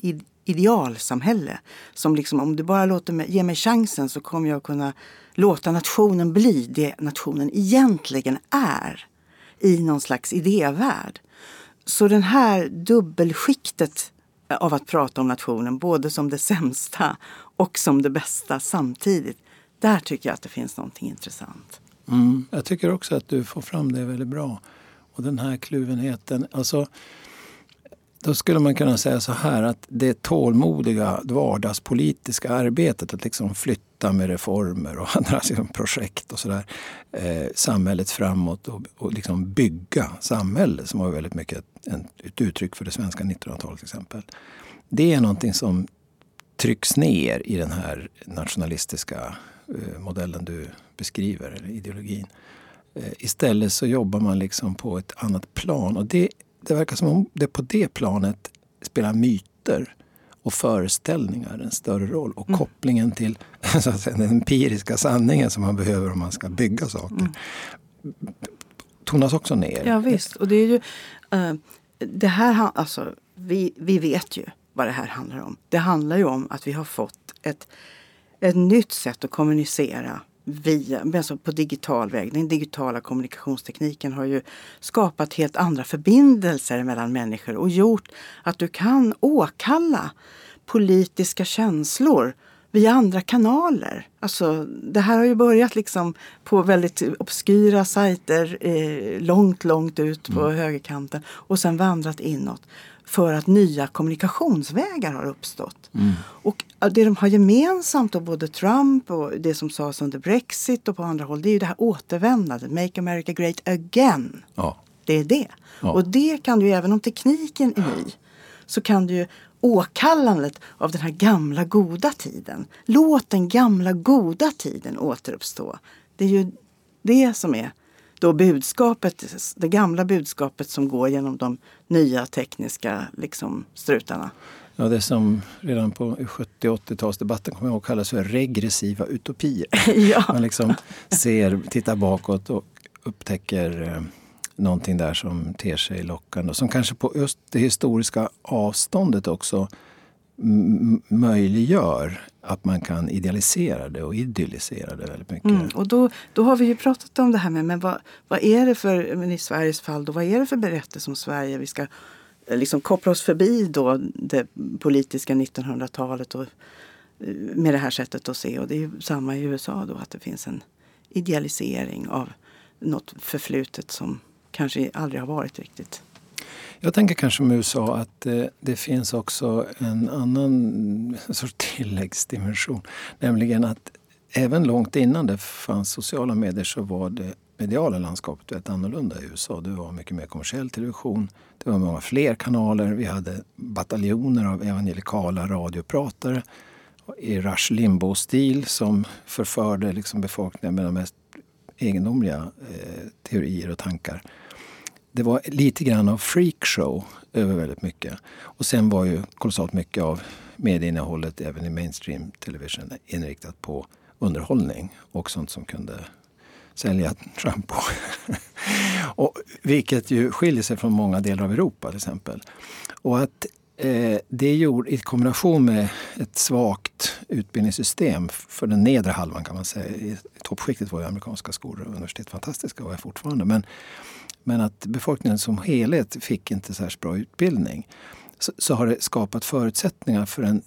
idealsamhälle. Som liksom, om du bara låter mig, ger mig chansen så kommer jag kunna låta nationen bli det nationen egentligen är. I någon slags idévärld. Så det här dubbelskiktet av att prata om nationen, både som det sämsta och som det bästa samtidigt. Där tycker jag att det finns någonting intressant. Mm, jag tycker också att du får fram det väldigt bra. Och den här kluvenheten. Alltså, då skulle man kunna säga så här att det tålmodiga vardagspolitiska arbetet att liksom flytta med reformer och andra liksom projekt och sådär eh, samhället framåt och, och liksom bygga samhället som var väldigt mycket ett, ett uttryck för det svenska 1900-talet till exempel. Det är någonting som trycks ner i den här nationalistiska eh, modellen du beskriver, eller ideologin. Eh, istället så jobbar man liksom på ett annat plan. Och det det verkar som om det på det planet spelar myter och föreställningar en större roll. Och mm. kopplingen till så att säga, den empiriska sanningen som man behöver om man ska bygga saker mm. tonas också ner. Ja visst. Och det är ju... Uh, det här, alltså, vi, vi vet ju vad det här handlar om. Det handlar ju om att vi har fått ett, ett nytt sätt att kommunicera via, alltså på digital väg. Den digitala kommunikationstekniken har ju skapat helt andra förbindelser mellan människor och gjort att du kan åkalla politiska känslor via andra kanaler. Alltså, det här har ju börjat liksom på väldigt obskyra sajter eh, långt, långt ut på mm. högerkanten och sen vandrat inåt för att nya kommunikationsvägar har uppstått. Mm. Och det de har gemensamt, då, både Trump och det som sades under Brexit och på andra håll, det är ju det här återvändandet. Make America Great Again. Ja. Det är det. Ja. Och det kan du, även om tekniken är ny, så kan du ju åkallandet av den här gamla goda tiden. Låt den gamla goda tiden återuppstå. Det är ju det som är då budskapet, det gamla budskapet som går genom de nya tekniska liksom, strutarna. Ja, det som redan på 70 80-talsdebatten kommer jag ihåg kallas för regressiva utopier. ja. Man liksom ser, tittar bakåt och upptäcker eh, någonting där som ter sig lockande. Som kanske på just det historiska avståndet också möjliggör att man kan idealisera det och idyllisera det väldigt mycket. Mm, och då, då har vi ju pratat om det här med men vad, vad är det för, men i Sveriges fall, då, vad är det för berättelse om Sverige vi ska eh, liksom koppla oss förbi då det politiska 1900-talet och eh, med det här sättet att se. Och det är ju samma i USA då, att det finns en idealisering av något förflutet som kanske aldrig har varit riktigt. Jag tänker kanske med USA att eh, det finns också en annan sorts tilläggsdimension. Nämligen att även långt innan det fanns sociala medier så var det mediala landskapet väldigt annorlunda i USA. Det var mycket mer kommersiell television. Det var många fler kanaler. Vi hade bataljoner av evangelikala radiopratare i Rush Limbo-stil som förförde liksom befolkningen med de mest egendomliga eh, teorier och tankar det var lite grann av freakshow över väldigt mycket. Och sen var ju kolossalt mycket av medieinnehållet även i mainstream television inriktat på underhållning och sånt som kunde sälja schampo. och, vilket ju skiljer sig från många delar av Europa till exempel. Och att eh, det gjorde i kombination med ett svagt utbildningssystem för den nedre halvan kan man säga. I toppskiktet var ju amerikanska skolor och universitet fantastiska och är fortfarande. Men men att befolkningen som helhet fick inte särskilt bra utbildning. Så, så har det skapat förutsättningar för en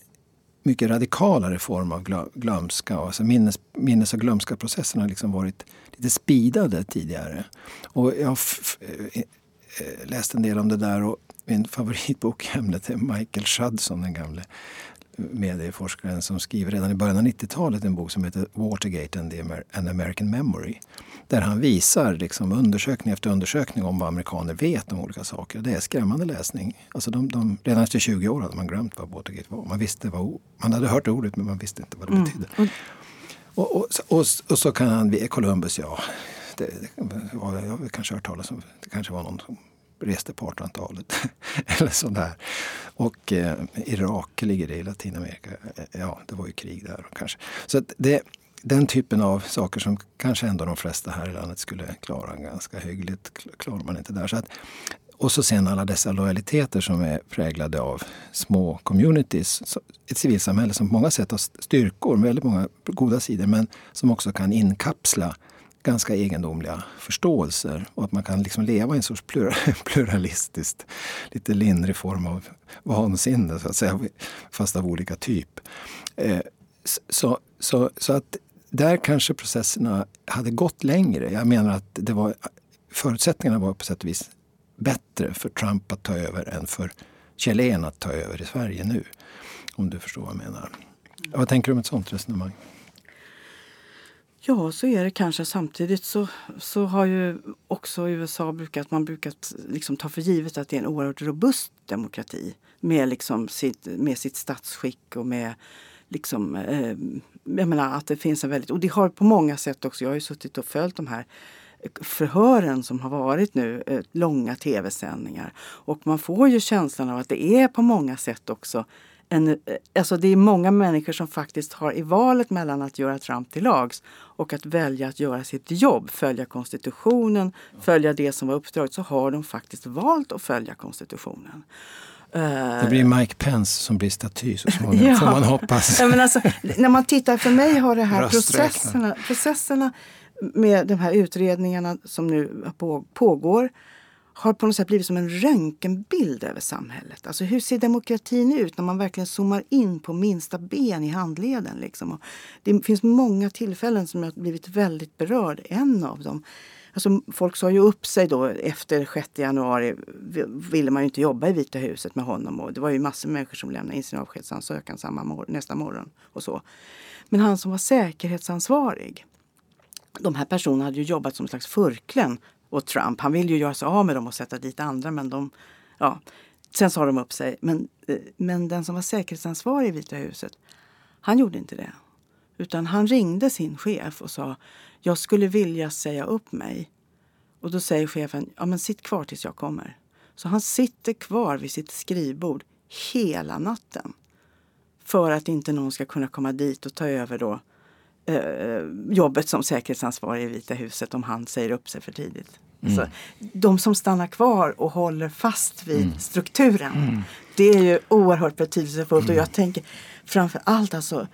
mycket radikalare form av glömska. Alltså minnes, minnes och glömska-processen har liksom varit lite spidade tidigare. Och jag har eh, eh, läst en del om det där och min favoritbok i ämnet är Michael Shudson, den gamle medieforskaren som skriver redan i början av 90-talet en bok som heter Watergate and the Amer an American Memory. Där han visar liksom undersökning efter undersökning om vad amerikaner vet om olika saker. Det är skrämmande läsning. Alltså de, de, redan efter 20 år hade man glömt vad Watergate var. Man, visste vad, man hade hört ordet men man visste inte vad det betydde. Och, och, och, och så kan han, Columbus, ja, det, det, jag har kanske hört talas om, det kanske var någon som reste på 1800-talet. Eller sådär. Och eh, Irak ligger det i Latinamerika. Eh, ja, det var ju krig där kanske. Så att det, den typen av saker som kanske ändå de flesta här i landet skulle klara ganska hyggligt, klarar man inte där. Så att, och så sen alla dessa lojaliteter som är präglade av små communities. Ett civilsamhälle som på många sätt har styrkor, väldigt många goda sidor, men som också kan inkapsla ganska egendomliga förståelser och att man kan liksom leva i en sorts pluralistiskt, lite lindrig form av vansinne, så att säga, fast av olika typ. Eh, så, så, så att där kanske processerna hade gått längre. Jag menar att det var, förutsättningarna var på sätt och vis bättre för Trump att ta över än för Chilen att ta över i Sverige nu. Om du förstår vad jag menar. Vad tänker du om ett sånt resonemang? Ja, så är det kanske. Samtidigt så, så har ju också USA brukat, man brukat liksom ta för givet att det är en oerhört robust demokrati med, liksom sitt, med sitt statsskick och med liksom, eh, jag menar att det finns en väldigt, och det har på många sätt också, jag har ju suttit och följt de här förhören som har varit nu, eh, långa tv-sändningar. Och man får ju känslan av att det är på många sätt också en, eh, alltså det är många människor som faktiskt har i valet mellan att göra Trump till lags och att välja att göra sitt jobb, följa konstitutionen, följa det som var uppdraget, så har de faktiskt valt att följa konstitutionen. Det blir Mike Pence som blir staty så småningom, Ja. får man hoppas. Ja, men alltså, när man tittar, för mig har det här processerna, processerna med de här utredningarna som nu på, pågår har på något sätt blivit som en röntgenbild över samhället. Alltså hur ser demokratin ut när man verkligen zoomar in på minsta ben i handleden? Liksom? Och det finns många tillfällen som jag har blivit väldigt berörd. En av dem Alltså, folk sa ju upp sig då efter 6 januari. ville man ju inte jobba i Vita huset med honom. Och det var ju massor av människor som lämnade in sin avskedsansökan samma mor- nästa morgon. och så. Men han som var säkerhetsansvarig. De här personerna hade ju jobbat som en slags förklen och Trump. Han ville ju göra sig av med dem och sätta dit andra. Men de, ja. Sen sa de upp sig. Men, eh, men den som var säkerhetsansvarig i Vita huset, han gjorde inte det. Utan han ringde sin chef och sa jag skulle vilja säga upp mig. Och då säger chefen, ja men sitt kvar tills jag kommer. Så han sitter kvar vid sitt skrivbord hela natten. För att inte någon ska kunna komma dit och ta över då eh, jobbet som säkerhetsansvarig i Vita huset om han säger upp sig för tidigt. Så de som stannar kvar och håller fast vid strukturen. Det är ju oerhört betydelsefullt och jag tänker framför allt alltså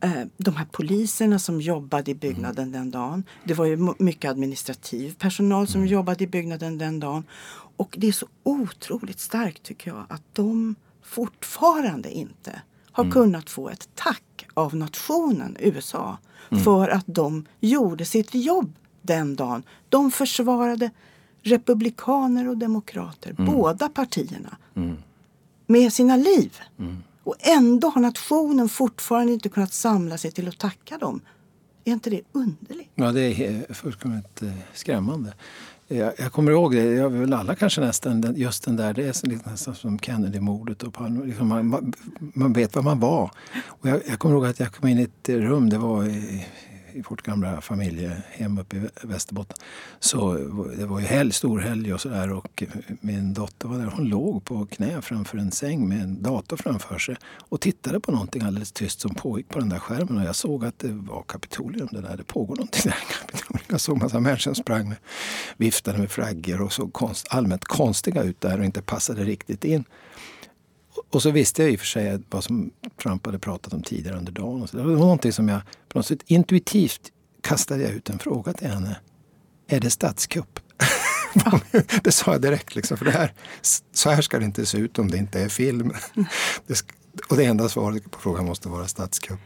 eh, de här poliserna som jobbade i byggnaden den dagen. Det var ju mycket administrativ personal som jobbade i byggnaden den dagen. Och det är så otroligt starkt tycker jag att de fortfarande inte har kunnat få ett tack av nationen USA för att de gjorde sitt jobb den dagen. De försvarade republikaner och demokrater, båda partierna, med sina liv. Och ändå har nationen fortfarande inte kunnat samla sig till att tacka dem. Är inte det underligt? Ja, det är fullkomligt eh, skrämmande. Jag, jag kommer ihåg det, jag väl alla kanske nästan, just den där, det är nästan som Kennedy-mordet och Palme. Liksom man, man, vet var man var. Och jag, jag kommer ihåg att jag kom in i ett rum, det var i, i vårt gamla familjehem uppe i Västerbotten. Så det var ju helg, stor helg och sådär och min dotter var där. Hon låg på knä framför en säng med en dator framför sig och tittade på någonting alldeles tyst som pågick på den där skärmen. Och jag såg att det var Kapitolium det där. Det pågår någonting där i Kapitolium. Jag såg massa människor som sprang med, viftade med flaggor och såg konst, allmänt konstiga ut där och inte passade riktigt in. Och så visste jag i och för sig vad som Trump hade pratat om tidigare under dagen. Det var någonting som jag på något sätt intuitivt kastade jag ut en fråga till henne. Är det statskupp? det sa jag direkt. Liksom, för det här, så här ska det inte se ut om det inte är film. Och det enda svaret på frågan måste vara statskupp.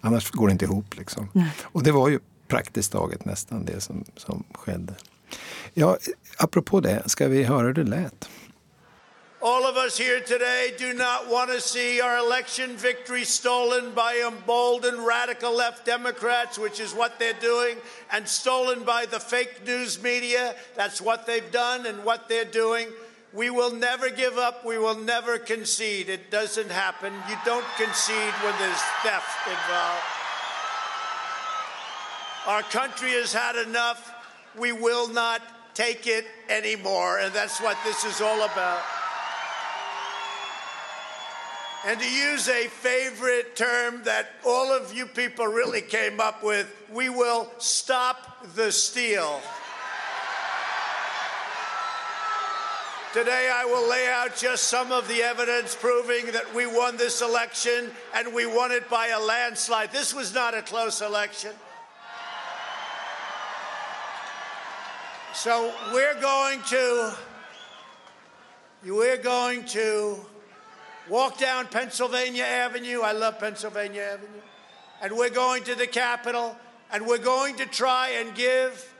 Annars går det inte ihop. Liksom. Och det var ju praktiskt taget nästan det som, som skedde. Ja, apropå det, ska vi höra hur det lät? All of us here today do not want to see our election victory stolen by emboldened radical left Democrats, which is what they're doing, and stolen by the fake news media. That's what they've done and what they're doing. We will never give up. We will never concede. It doesn't happen. You don't concede when there's theft involved. Our country has had enough. We will not take it anymore. And that's what this is all about. And to use a favorite term that all of you people really came up with, we will stop the steal. Today, I will lay out just some of the evidence proving that we won this election and we won it by a landslide. This was not a close election. So, we're going to, we're going to walk down Pennsylvania Avenue. I love Pennsylvania Avenue. And we're going to the Capitol and we're going to try and give.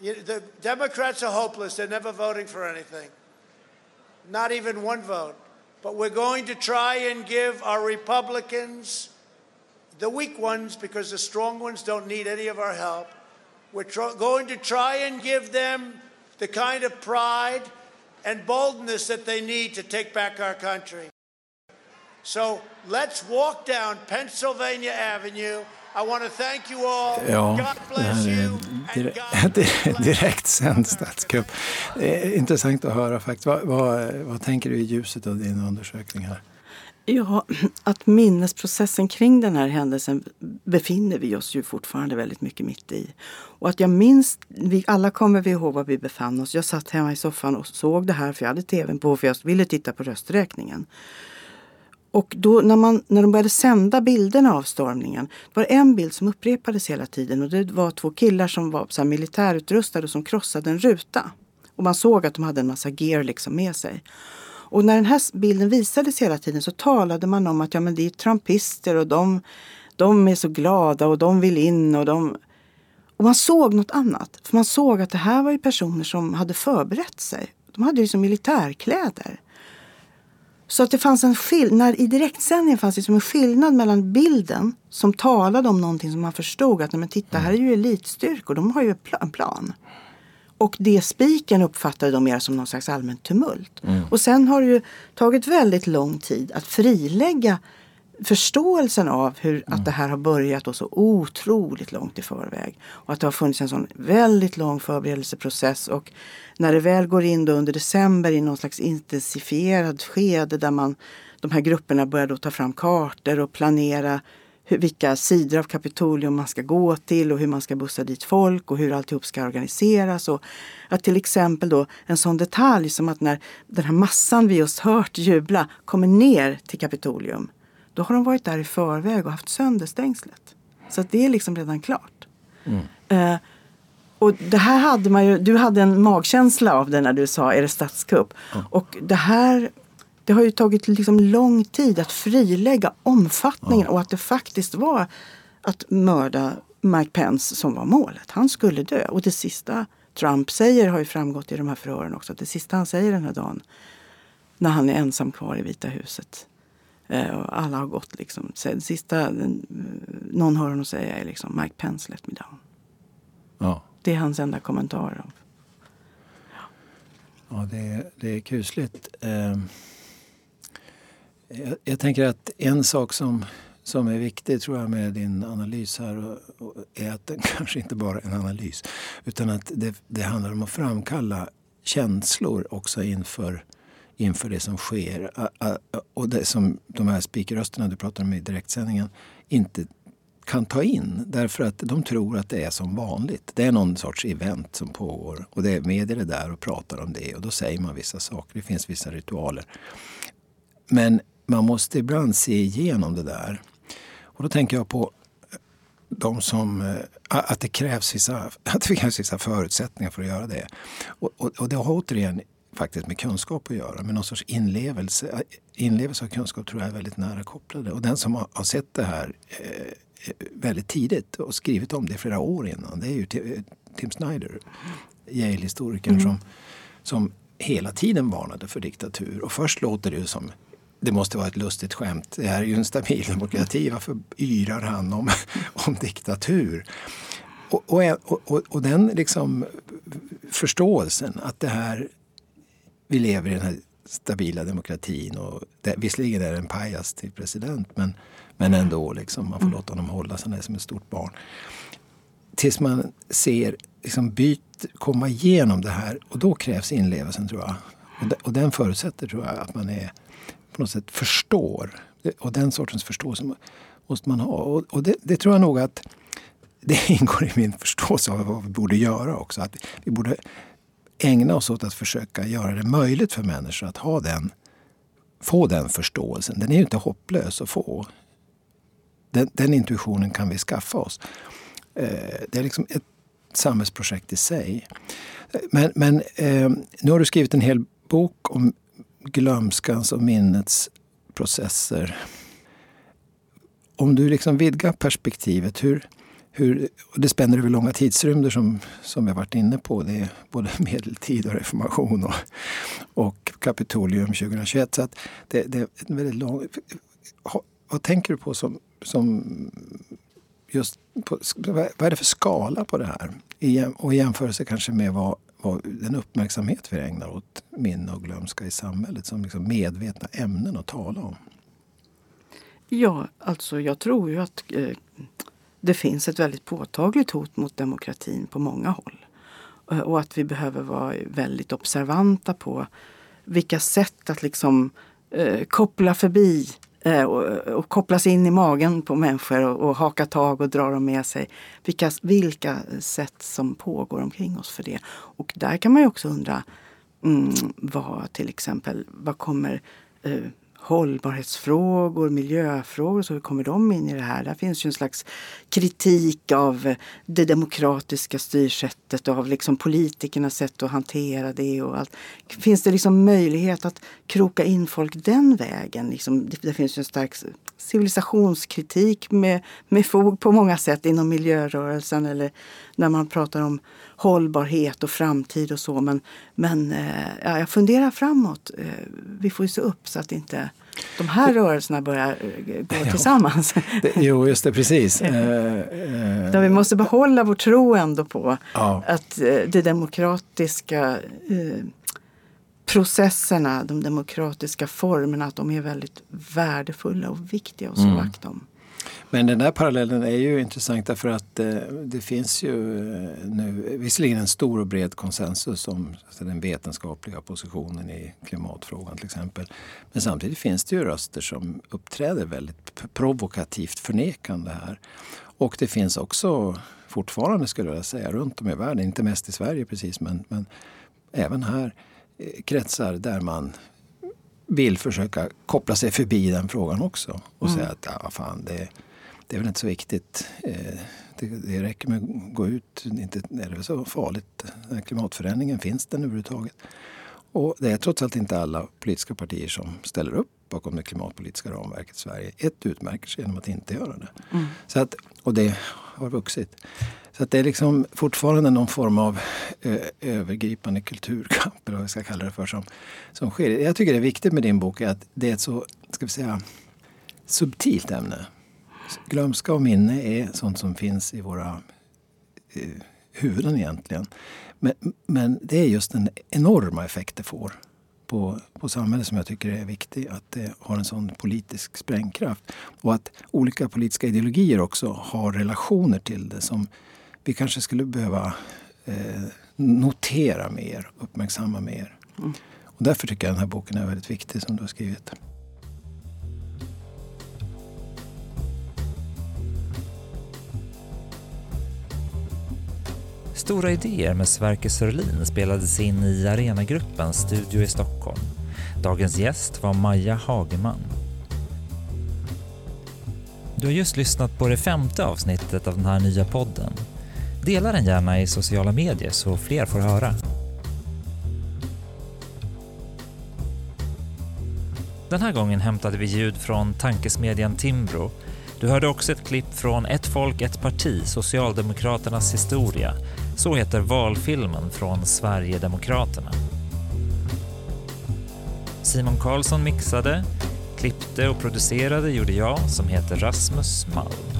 The Democrats are hopeless. They're never voting for anything, not even one vote. But we're going to try and give our Republicans, the weak ones, because the strong ones don't need any of our help, we're going to try and give them the kind of pride and boldness that they need to take back our country. So let's walk down Pennsylvania Avenue. I want to thank you all. Ja, God det bless you. direkt, direkt sänd statskupp. Intressant att höra faktiskt. Vad, vad, vad tänker du i ljuset av din undersökning här? Ja, att minnesprocessen kring den här händelsen befinner vi oss ju fortfarande väldigt mycket mitt i. Och att jag minns, vi alla kommer vi ihåg var vi befann oss. Jag satt hemma i soffan och såg det här för jag hade tvn på för jag ville titta på rösträkningen. Och då när, man, när de började sända bilderna av stormningen var det en bild som upprepades hela tiden och det var två killar som var så här militärutrustade och som krossade en ruta. Och man såg att de hade en massa gear liksom med sig. Och när den här bilden visades hela tiden så talade man om att ja, men det är trumpister och de, de är så glada och de vill in och de... Och man såg något annat. För man såg att det här var ju personer som hade förberett sig. De hade ju liksom militärkläder. Så att det fanns en skillnad, i direktsändningen fanns det som en skillnad mellan bilden som talade om någonting som man förstod att men titta här är ju elitstyrkor, de har ju en plan. Och det spiken uppfattade de mer som någon slags allmänt tumult. Och sen har det ju tagit väldigt lång tid att frilägga förståelsen av hur att det här har börjat och så otroligt långt i förväg. Och att det har funnits en sån väldigt lång förberedelseprocess. Och när det väl går in då under december i någon slags intensifierad skede där man, de här grupperna börjar då ta fram kartor och planera hur, vilka sidor av Kapitolium man ska gå till och hur man ska bussa dit folk och hur alltihop ska organiseras. Och att till exempel då en sån detalj som att när den här massan vi just hört jubla kommer ner till Kapitolium då har de varit där i förväg och haft sönder stängslet. Så att det är liksom redan klart. Eh, och det här hade man ju, du hade en magkänsla av det när du sa är det statskupp? Och det här det har ju tagit liksom lång tid att frilägga omfattningen och att det faktiskt var att mörda Mike Pence som var målet. Han skulle dö. Och det sista Trump säger har ju framgått i de här förhören också. Det sista han säger den här dagen när han är ensam kvar i Vita huset. Eh, och alla har gått liksom. Det sista den, någon hör honom säga är liksom Mike Pence let me down. Ja, Det är hans enda kommentar. Om. ja det, är, det är kusligt. Eh, jag, jag tänker att en sak som, som är viktig tror jag med din analys här och, och är att den kanske inte bara är en analys utan att det, det handlar om att framkalla känslor också inför, inför det som sker. Och det som de här speakerrösterna du pratar om i direktsändningen inte kan ta in därför att de tror att det är som vanligt. Det är någon sorts event som pågår och det är medier är där och pratar om det och då säger man vissa saker. Det finns vissa ritualer. Men man måste ibland se igenom det där. Och då tänker jag på eh, de som, eh, att, det krävs vissa, att det krävs vissa förutsättningar för att göra det. Och, och, och det har återigen faktiskt med kunskap att göra. Men någon sorts inlevelse, inlevelse och kunskap tror jag är väldigt nära kopplade. Och den som har, sett det här eh, väldigt tidigt och skrivit om det flera år innan, det är ju Tim Snyder, Yale-historikern mm. som, som hela tiden varnade för diktatur. Och först låter det ju som det måste vara ett lustigt skämt. Det här är ju en stabil demokrati. Varför yrar han om, om diktatur? Och, och, och, och, den liksom förståelsen att det här, vi lever i den här stabila demokratin och det, visserligen är det en pajas till president men, men ändå, liksom, man får mm. låta honom hålla sig som ett stort barn. Tills man ser liksom byt, komma igenom det här och då krävs inlevelsen tror jag. Och, de, och den förutsätter tror jag att man är på något sätt förstår. Och den sortens förståelse måste man ha. Och, och det, det, tror jag nog att det ingår i min förståelse av vad vi borde göra också. Att vi borde ägna oss åt att försöka göra det möjligt för människor att ha den, få den förståelsen. Den är ju inte hopplös att få. Den, den intuitionen kan vi skaffa oss. Eh, det är liksom ett samhällsprojekt i sig. Men, men eh, nu har du skrivit en hel bok om glömskans och minnets processer. Om du liksom vidgar perspektivet, hur, hur, och det spänner över långa tidsrymder som, som jag varit inne på. Det är både medeltid och reformation och, och Kapitolium 2021. Så att det, det är en väldigt lång... Vad tänker du på som, som just på, vad är det för skala på det här? I, och i jämförelse kanske med vad, vad, den uppmärksamhet vi ägnar åt minne och glömska i samhället som liksom medvetna ämnen att tala om. Ja, alltså jag tror ju att eh, det finns ett väldigt påtagligt hot mot demokratin på många håll. Eh, och att vi behöver vara väldigt observanta på vilka sätt att liksom eh, koppla förbi eh, och, och, kopplas in i magen på människor och, och haka tag och dra dem med sig. Vilka, vilka sätt som pågår omkring oss för det. Och där kan man ju också undra mm, vad till exempel, vad kommer eh, hållbarhetsfrågor, miljöfrågor, så hur kommer de in i det här? Där finns ju en slags kritik av det demokratiska styrsättet och av liksom politikernas sätt att hantera det. Och allt. Finns det liksom möjlighet att kroka in folk den vägen? Liksom, det, det finns ju en stark civilisationskritik med, med fog på många sätt inom miljörörelsen eller när man pratar om hållbarhet och framtid och så. Men, men eh, ja, jag funderar framåt. Eh, vi får ju se upp så att inte de här rörelserna börjar eh, gå ja, tillsammans. Det, jo, just det, precis. eh, vi måste behålla vår tro ändå på ja. att det demokratiska processerna, de demokratiska formerna, att de är väldigt värdefulla och viktiga att slå mm. vakt om. Men den där parallellen är ju intressant därför att eh, det finns ju eh, nu visserligen en stor och bred konsensus om den vetenskapliga positionen i klimatfrågan till exempel. Men samtidigt finns det ju röster som uppträder väldigt provokativt förnekande här. Och det finns också fortfarande skulle jag säga runt om i världen, inte mest i Sverige precis men, men även här eh, kretsar där man vill försöka koppla sig förbi den frågan också och mm. säga att ja, fan, det, det är väl inte så viktigt. Eh, det, det räcker med att gå ut. Inte är det så farligt. Klimatförändringen finns den överhuvudtaget. Och det är trots allt inte alla politiska partier som ställer upp bakom det klimatpolitiska ramverket i Sverige. Ett utmärker sig genom att inte göra det. Mm. Så att, och det har vuxit. Så att det är liksom fortfarande någon form av ö, övergripande kulturkamp, eller vad vi ska kalla det för, som, som sker. Jag tycker det är viktigt med din bok är att det är ett så, ska vi säga, subtilt ämne. Glömska och minne är sånt som finns i våra eh, huvuden egentligen. Men, men det är just den enorma effekt det får på, på samhället som jag tycker är viktig. Att det har en sån politisk sprängkraft. Och att olika politiska ideologier också har relationer till det som vi kanske skulle behöva eh, notera mer, uppmärksamma mer. Mm. Och därför tycker jag den här boken är väldigt viktig som du har skrivit. Stora idéer med Sverker Sörlin spelades in i Arenagruppens studio i Stockholm. Dagens gäst var Maja Hageman. Du har just lyssnat på det femte avsnittet av den här nya podden. Dela den gärna i sociala medier så fler får höra. Den här gången hämtade vi ljud från tankesmedjan Timbro. Du hörde också ett klipp från Ett folk, ett parti, Socialdemokraternas historia. Så heter valfilmen från Sverigedemokraterna. Simon Karlsson mixade, klippte och producerade gjorde jag som heter Rasmus Malm.